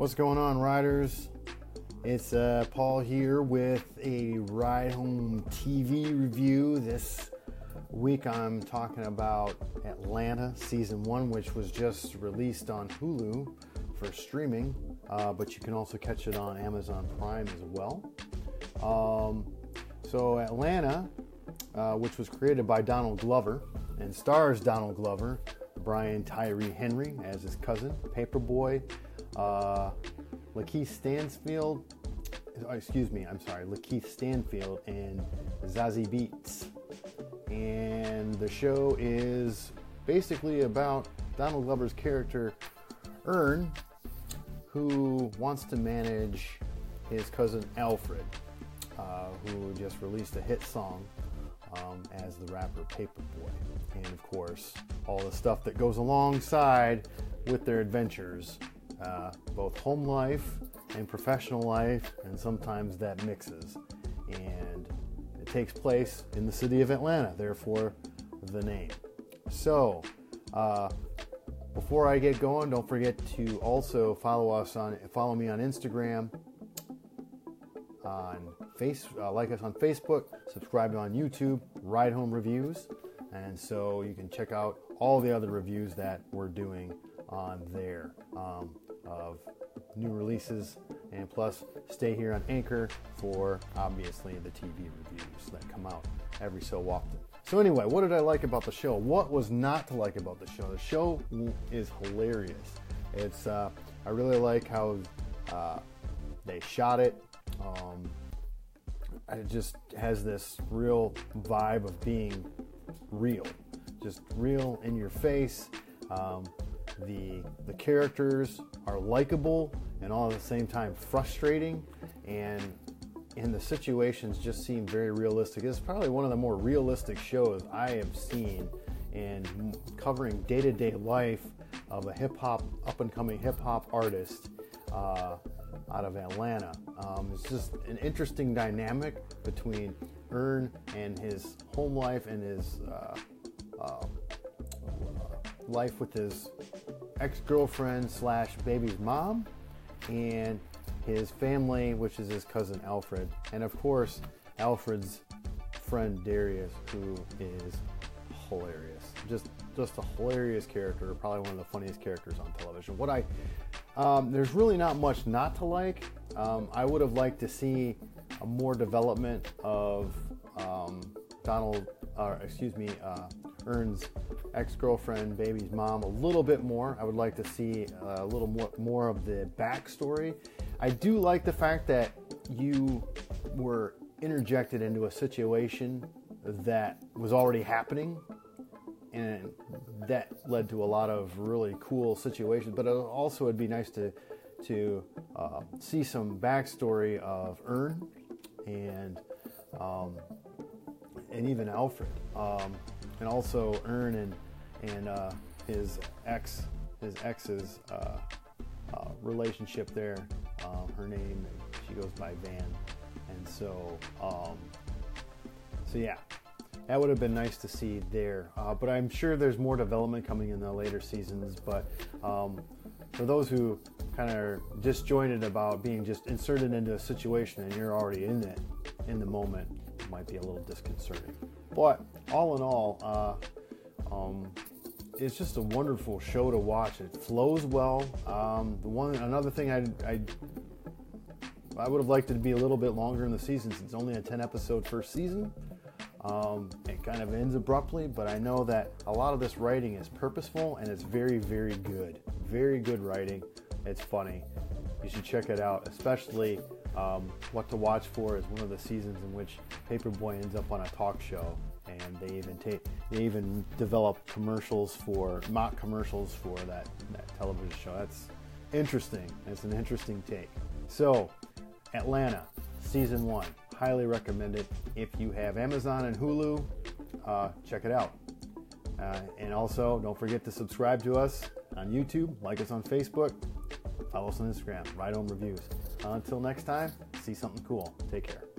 What's going on, riders? It's uh, Paul here with a Ride Home TV review. This week I'm talking about Atlanta Season 1, which was just released on Hulu for streaming, uh, but you can also catch it on Amazon Prime as well. Um, so, Atlanta, uh, which was created by Donald Glover and stars Donald Glover, Brian Tyree Henry as his cousin, Paper Boi, uh, Lakeith Stansfield, oh, excuse me, I'm sorry, Lakeith Stanfield and Zazie Beetz. And the show is basically about Donald Glover's character, Earn, who wants to manage his cousin Alfred, uh, who just released a hit song um, as the rapper Paper Boi. And of course, all the stuff that goes alongside with their adventures, uh, both home life and professional life, and sometimes that mixes. And it takes place in the city of Atlanta, therefore, the name. So, uh, before I get going, don't forget to also follow us on follow me on Instagram, on face uh, like us on Facebook, subscribe on YouTube, Ride Home Reviews, and so you can check out all the other reviews that we're doing on there um, of new releases, and plus stay here on Anchor for obviously the TV reviews that come out every so often. So anyway, what did I like about the show? What was not to like about the show? The show is hilarious. It's uh, I really like how uh, they shot it. Um, it just has this real vibe of being real, just real in your face. Um, the the characters are likable and all at the same time frustrating, and and the situations just seem very realistic. It's probably one of the more realistic shows I have seen in covering day to day life of a hip hop up and coming hip hop artist. Uh, out of Atlanta. Um, it's just an interesting dynamic between Earn and his home life and his uh, uh, life with his ex-girlfriend slash baby's mom and his family, which is his cousin Alfred, and of course Alfred's friend Darius, who is hilarious. Just just a hilarious character, probably one of the funniest characters on television. What I um, there's really not much not to like. Um, I would have liked to see a more development of um, Donald, uh, excuse me, uh, Earn's ex-girlfriend, baby's mom, a little bit more. I would like to see a little more more of the backstory. I do like the fact that you were interjected into a situation that was already happening and that led to a lot of really cool situations. But also, it'd be nice to to uh, see some backstory of Earn and um, and even Alfred, um, and also Earn and and uh, his ex his ex's uh, uh relationship there. Um, her name she goes by Van, and so um, so yeah, that would have been nice to see there. Uh, but I'm sure there's more development coming in the later seasons. But um, for those who kind of disjointed about being just inserted into a situation and you're already in it in the moment, might be a little disconcerting. But all in all, uh, um, it's just a wonderful show to watch. It flows well. Um, the one another thing I, I I would have liked it to be a little bit longer in the season since it's only a 10 episode first season. Um, it kind of ends abruptly, but I know that a lot of this writing is purposeful and it's very, very good. Very good writing. It's funny. You should check it out, especially um, what to watch for is one of the seasons in which Paper Boi ends up on a talk show, and they even take they even develop commercials for mock commercials for that that television show. That's interesting. It's an interesting take. So, Atlanta, season one highly recommend it. If you have Amazon and Hulu, uh, check it out. Uh, and also, don't forget to subscribe to us on YouTube, like us on Facebook, follow us on Instagram, Ride Home Reviews. Until next time, see something cool. Take care.